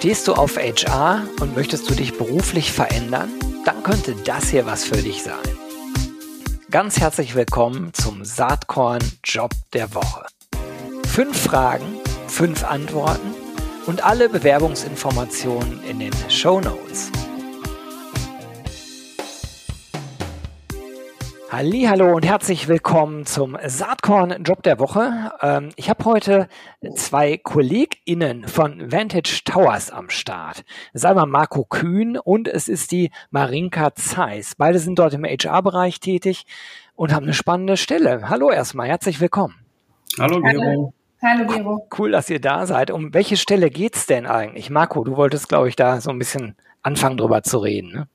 Stehst du auf HR und möchtest du dich beruflich verändern? Dann könnte das hier was für dich sein. Ganz herzlich willkommen zum Saatkorn Job der Woche. Fünf Fragen, fünf Antworten und alle Bewerbungsinformationen in den Show Notes. Hallo und herzlich willkommen zum Saatkorn Job der Woche. Ähm, ich habe heute zwei KollegInnen von Vantage Towers am Start. Das ist einmal Marco Kühn und es ist die Marinka Zeiss. Beide sind dort im HR-Bereich tätig und haben eine spannende Stelle. Hallo erstmal, herzlich willkommen. Hallo Gero. Hallo Gero. Cool, dass ihr da seid. Um welche Stelle geht's denn eigentlich? Marco, du wolltest, glaube ich, da so ein bisschen anfangen drüber zu reden. Ne?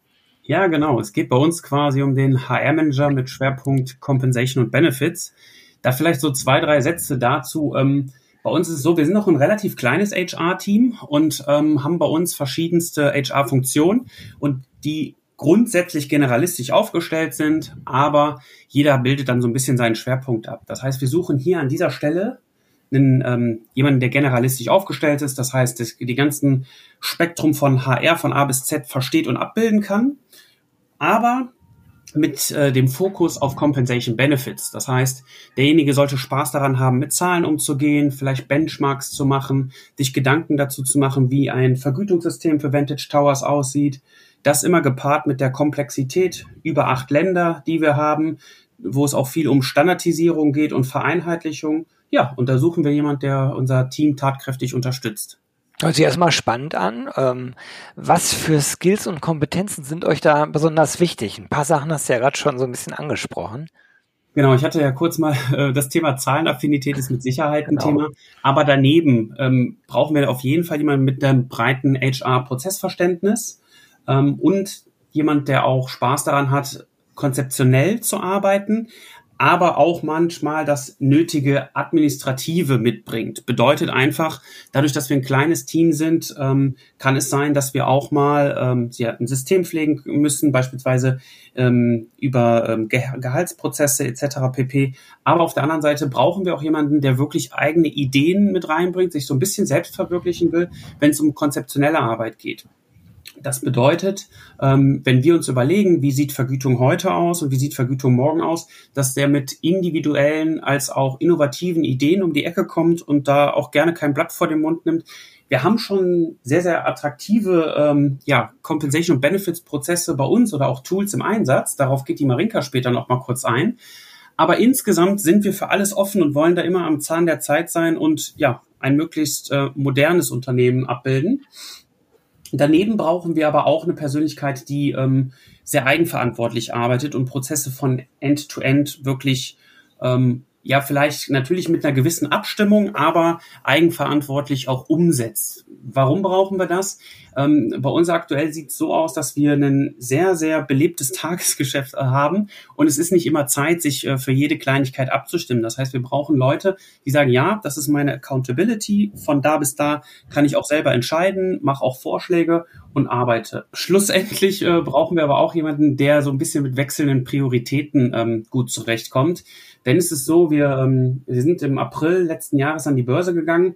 Ja, genau. Es geht bei uns quasi um den HR-Manager mit Schwerpunkt Compensation und Benefits. Da vielleicht so zwei, drei Sätze dazu. Ähm, bei uns ist es so, wir sind noch ein relativ kleines HR-Team und ähm, haben bei uns verschiedenste HR-Funktionen und die grundsätzlich generalistisch aufgestellt sind, aber jeder bildet dann so ein bisschen seinen Schwerpunkt ab. Das heißt, wir suchen hier an dieser Stelle einen, ähm, jemanden, der generalistisch aufgestellt ist, das heißt, das, die ganzen Spektrum von HR von A bis Z versteht und abbilden kann aber mit äh, dem Fokus auf Compensation Benefits. Das heißt, derjenige sollte Spaß daran haben, mit Zahlen umzugehen, vielleicht Benchmarks zu machen, sich Gedanken dazu zu machen, wie ein Vergütungssystem für Vantage Towers aussieht. Das immer gepaart mit der Komplexität über acht Länder, die wir haben, wo es auch viel um Standardisierung geht und Vereinheitlichung. Ja, und da suchen wir jemand, der unser Team tatkräftig unterstützt. Hört sich erstmal spannend an. Ähm, was für Skills und Kompetenzen sind euch da besonders wichtig? Ein paar Sachen hast du ja gerade schon so ein bisschen angesprochen. Genau, ich hatte ja kurz mal äh, das Thema Zahlenaffinität ist mit Sicherheit ein genau. Thema. Aber daneben ähm, brauchen wir auf jeden Fall jemanden mit einem breiten HR-Prozessverständnis ähm, und jemand, der auch Spaß daran hat, konzeptionell zu arbeiten, aber auch manchmal das nötige Administrative mitbringt. Bedeutet einfach, dadurch, dass wir ein kleines Team sind, ähm, kann es sein, dass wir auch mal ähm, ja, ein System pflegen müssen, beispielsweise ähm, über ähm, Ge Gehaltsprozesse etc. pp. Aber auf der anderen Seite brauchen wir auch jemanden, der wirklich eigene Ideen mit reinbringt, sich so ein bisschen selbst verwirklichen will, wenn es um konzeptionelle Arbeit geht. Das bedeutet, ähm, wenn wir uns überlegen, wie sieht Vergütung heute aus und wie sieht Vergütung morgen aus, dass der mit individuellen als auch innovativen Ideen um die Ecke kommt und da auch gerne kein Blatt vor den Mund nimmt. Wir haben schon sehr, sehr attraktive ähm, ja, Compensation und Benefits Prozesse bei uns oder auch Tools im Einsatz. Darauf geht die Marinka später noch mal kurz ein. Aber insgesamt sind wir für alles offen und wollen da immer am Zahn der Zeit sein und ja, ein möglichst äh, modernes Unternehmen abbilden. Daneben brauchen wir aber auch eine Persönlichkeit, die ähm, sehr eigenverantwortlich arbeitet und Prozesse von End-to-End -End wirklich ähm, ja vielleicht natürlich mit einer gewissen Abstimmung, aber eigenverantwortlich auch umsetzt. Warum brauchen wir das? Ähm, bei uns aktuell sieht es so aus, dass wir ein sehr, sehr belebtes Tagesgeschäft äh, haben und es ist nicht immer Zeit, sich äh, für jede Kleinigkeit abzustimmen. Das heißt, wir brauchen Leute, die sagen, ja, das ist meine Accountability, von da bis da kann ich auch selber entscheiden, mache auch Vorschläge und arbeite. Schlussendlich äh, brauchen wir aber auch jemanden, der so ein bisschen mit wechselnden Prioritäten ähm, gut zurechtkommt. Denn es ist so, wir, ähm, wir sind im April letzten Jahres an die Börse gegangen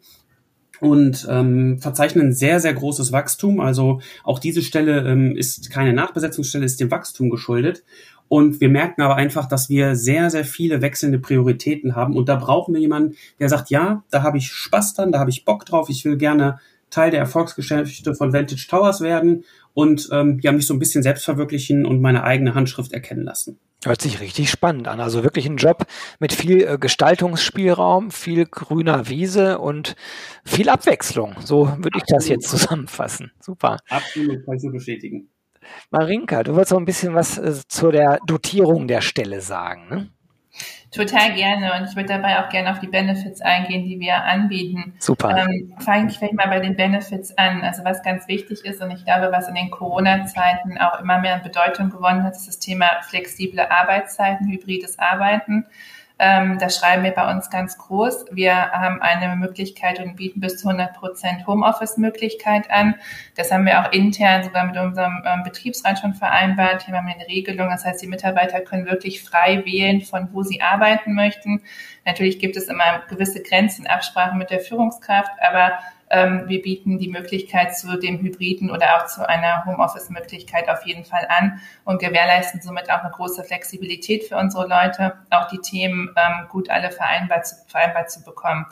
und ähm, verzeichnen sehr, sehr großes Wachstum. Also auch diese Stelle ähm, ist keine Nachbesetzungsstelle, ist dem Wachstum geschuldet. Und wir merken aber einfach, dass wir sehr, sehr viele wechselnde Prioritäten haben. Und da brauchen wir jemanden, der sagt, ja, da habe ich Spaß dran, da habe ich Bock drauf, ich will gerne Teil der Erfolgsgeschichte von Vantage Towers werden und ähm, ja, mich so ein bisschen selbst verwirklichen und meine eigene Handschrift erkennen lassen. Hört sich richtig spannend an. Also wirklich ein Job mit viel äh, Gestaltungsspielraum, viel grüner Wiese und viel Abwechslung. So würde ich das jetzt zusammenfassen. Super. Absolut, kann ich so bestätigen. Marinka, du wolltest noch ein bisschen was äh, zu der Dotierung der Stelle sagen. Ne? Total gerne und ich würde dabei auch gerne auf die Benefits eingehen, die wir anbieten. Super. Ähm, Fange ich vielleicht mal bei den Benefits an. Also was ganz wichtig ist und ich glaube, was in den Corona-Zeiten auch immer mehr an Bedeutung gewonnen hat, ist das Thema flexible Arbeitszeiten, hybrides Arbeiten. Ähm, das schreiben wir bei uns ganz groß. Wir haben eine Möglichkeit und bieten bis zu 100 Prozent Homeoffice-Möglichkeit an. Das haben wir auch intern sogar mit unserem ähm, Betriebsrat schon vereinbart. Hier haben wir eine Regelung. Das heißt, die Mitarbeiter können wirklich frei wählen, von wo sie arbeiten möchten. Natürlich gibt es immer gewisse Grenzen, Absprachen mit der Führungskraft, aber wir bieten die Möglichkeit zu dem Hybriden oder auch zu einer Homeoffice-Möglichkeit auf jeden Fall an und gewährleisten somit auch eine große Flexibilität für unsere Leute, auch die Themen ähm, gut alle vereinbart zu, vereinbart zu bekommen.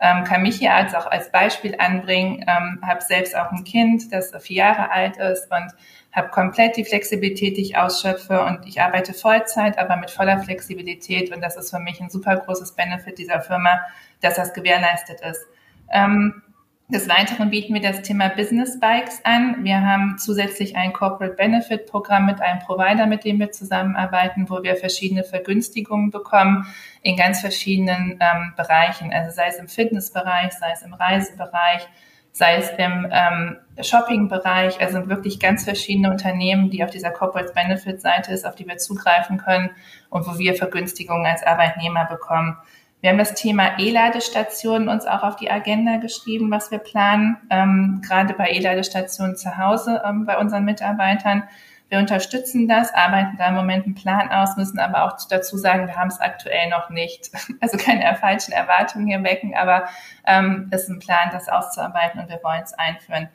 Ähm, kann mich hier als auch als Beispiel anbringen, ähm, habe selbst auch ein Kind, das vier Jahre alt ist und habe komplett die Flexibilität, die ich ausschöpfe und ich arbeite Vollzeit, aber mit voller Flexibilität und das ist für mich ein super großes Benefit dieser Firma, dass das gewährleistet ist. Ähm, des Weiteren bieten wir das Thema Business Bikes an. Wir haben zusätzlich ein Corporate Benefit Programm mit einem Provider, mit dem wir zusammenarbeiten, wo wir verschiedene Vergünstigungen bekommen in ganz verschiedenen ähm, Bereichen. Also sei es im Fitnessbereich, sei es im Reisebereich, sei es im ähm, Shopping-Bereich. Also wirklich ganz verschiedene Unternehmen, die auf dieser Corporate Benefit Seite ist, auf die wir zugreifen können und wo wir Vergünstigungen als Arbeitnehmer bekommen. Wir haben das Thema E-Ladestationen uns auch auf die Agenda geschrieben, was wir planen, ähm, gerade bei E-Ladestationen zu Hause ähm, bei unseren Mitarbeitern. Wir unterstützen das, arbeiten da im Moment einen Plan aus, müssen aber auch dazu sagen, wir haben es aktuell noch nicht. Also keine falschen Erwartungen hier wecken, aber ähm, ist ein Plan, das auszuarbeiten und wir wollen es einführen.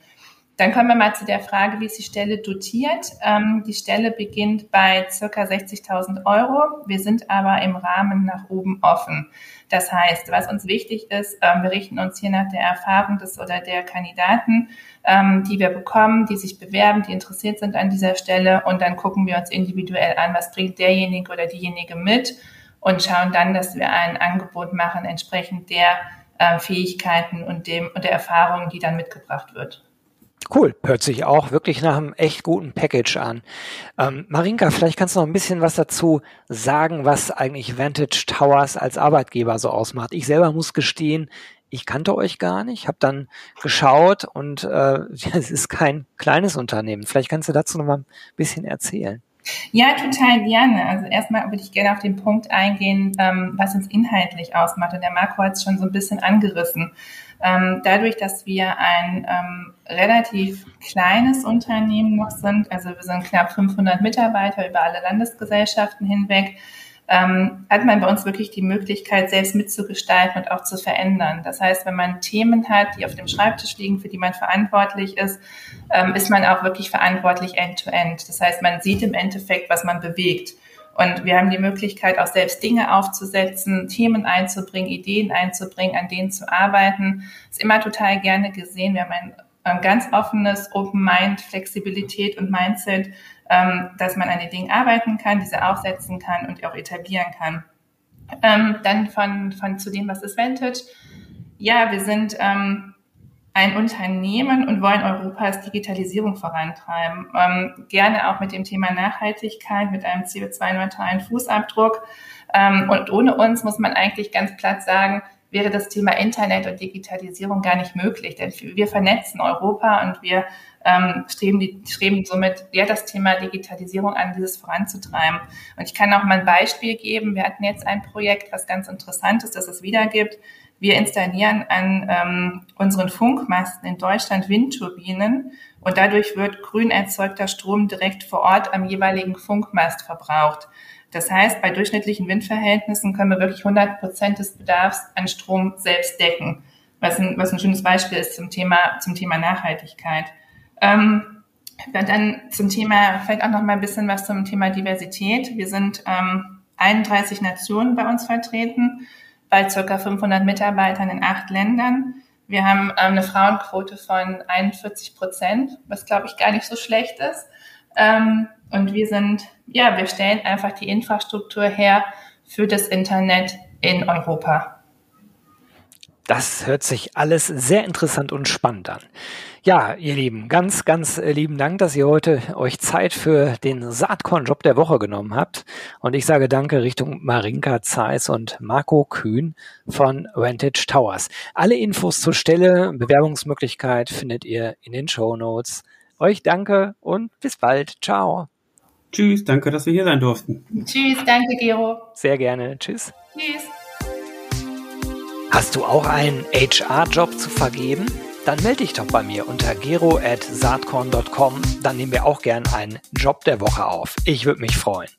Dann kommen wir mal zu der Frage, wie ist die Stelle dotiert? Ähm, die Stelle beginnt bei circa 60.000 Euro. Wir sind aber im Rahmen nach oben offen. Das heißt, was uns wichtig ist, ähm, wir richten uns hier nach der Erfahrung des oder der Kandidaten, ähm, die wir bekommen, die sich bewerben, die interessiert sind an dieser Stelle und dann gucken wir uns individuell an, was bringt derjenige oder diejenige mit und schauen dann, dass wir ein Angebot machen entsprechend der äh, Fähigkeiten und dem und der Erfahrung, die dann mitgebracht wird. Cool, hört sich auch wirklich nach einem echt guten Package an. Ähm, Marinka, vielleicht kannst du noch ein bisschen was dazu sagen, was eigentlich Vantage Towers als Arbeitgeber so ausmacht. Ich selber muss gestehen, ich kannte euch gar nicht, habe dann geschaut und äh, es ist kein kleines Unternehmen. Vielleicht kannst du dazu noch mal ein bisschen erzählen. Ja, total gerne. Also erstmal würde ich gerne auf den Punkt eingehen, ähm, was uns inhaltlich ausmacht. Und der Marco hat es schon so ein bisschen angerissen. Ähm, dadurch, dass wir ein ähm, relativ kleines Unternehmen noch sind, also wir sind knapp 500 Mitarbeiter über alle Landesgesellschaften hinweg, ähm, hat man bei uns wirklich die Möglichkeit, selbst mitzugestalten und auch zu verändern. Das heißt, wenn man Themen hat, die auf dem Schreibtisch liegen, für die man verantwortlich ist, ähm, ist man auch wirklich verantwortlich end-to-end. -end. Das heißt, man sieht im Endeffekt, was man bewegt. Und wir haben die Möglichkeit, auch selbst Dinge aufzusetzen, Themen einzubringen, Ideen einzubringen, an denen zu arbeiten. Ist immer total gerne gesehen. Wir haben ein, ganz offenes Open Mind, Flexibilität und Mindset, ähm, dass man an den Dingen arbeiten kann, diese aufsetzen kann und auch etablieren kann. Ähm, dann von, von zu dem, was ist Vantage? Ja, wir sind ähm, ein Unternehmen und wollen Europas Digitalisierung vorantreiben. Ähm, gerne auch mit dem Thema Nachhaltigkeit, mit einem CO2-neutralen Fußabdruck. Ähm, und ohne uns muss man eigentlich ganz platt sagen, wäre das Thema Internet und Digitalisierung gar nicht möglich. Denn wir vernetzen Europa und wir ähm, streben, die, streben somit ja das Thema Digitalisierung an, dieses voranzutreiben. Und ich kann auch mal ein Beispiel geben. Wir hatten jetzt ein Projekt, was ganz interessant ist, dass es wieder gibt. Wir installieren an ähm, unseren Funkmasten in Deutschland Windturbinen und dadurch wird grün erzeugter Strom direkt vor Ort am jeweiligen Funkmast verbraucht. Das heißt, bei durchschnittlichen Windverhältnissen können wir wirklich 100 Prozent des Bedarfs an Strom selbst decken, was ein, was ein schönes Beispiel ist zum Thema, zum Thema Nachhaltigkeit. Ähm, dann zum Thema, vielleicht auch noch mal ein bisschen was zum Thema Diversität. Wir sind ähm, 31 Nationen bei uns vertreten bei circa 500 Mitarbeitern in acht Ländern. Wir haben ähm, eine Frauenquote von 41 Prozent, was glaube ich gar nicht so schlecht ist. Ähm, und wir sind, ja, wir stellen einfach die Infrastruktur her für das Internet in Europa. Das hört sich alles sehr interessant und spannend an. Ja, ihr Lieben, ganz, ganz äh, lieben Dank, dass ihr heute euch Zeit für den Saatkorn-Job der Woche genommen habt. Und ich sage Danke Richtung Marinka Zeiss und Marco Kühn von Vantage Towers. Alle Infos zur Stelle, Bewerbungsmöglichkeit findet ihr in den Show Notes. Euch danke und bis bald. Ciao. Tschüss, danke, dass wir hier sein durften. Tschüss, danke, Gero. Sehr gerne. Tschüss. Tschüss. Hast du auch einen HR-Job zu vergeben? Dann melde dich doch bei mir unter gero.saatkorn.com. Dann nehmen wir auch gern einen Job der Woche auf. Ich würde mich freuen.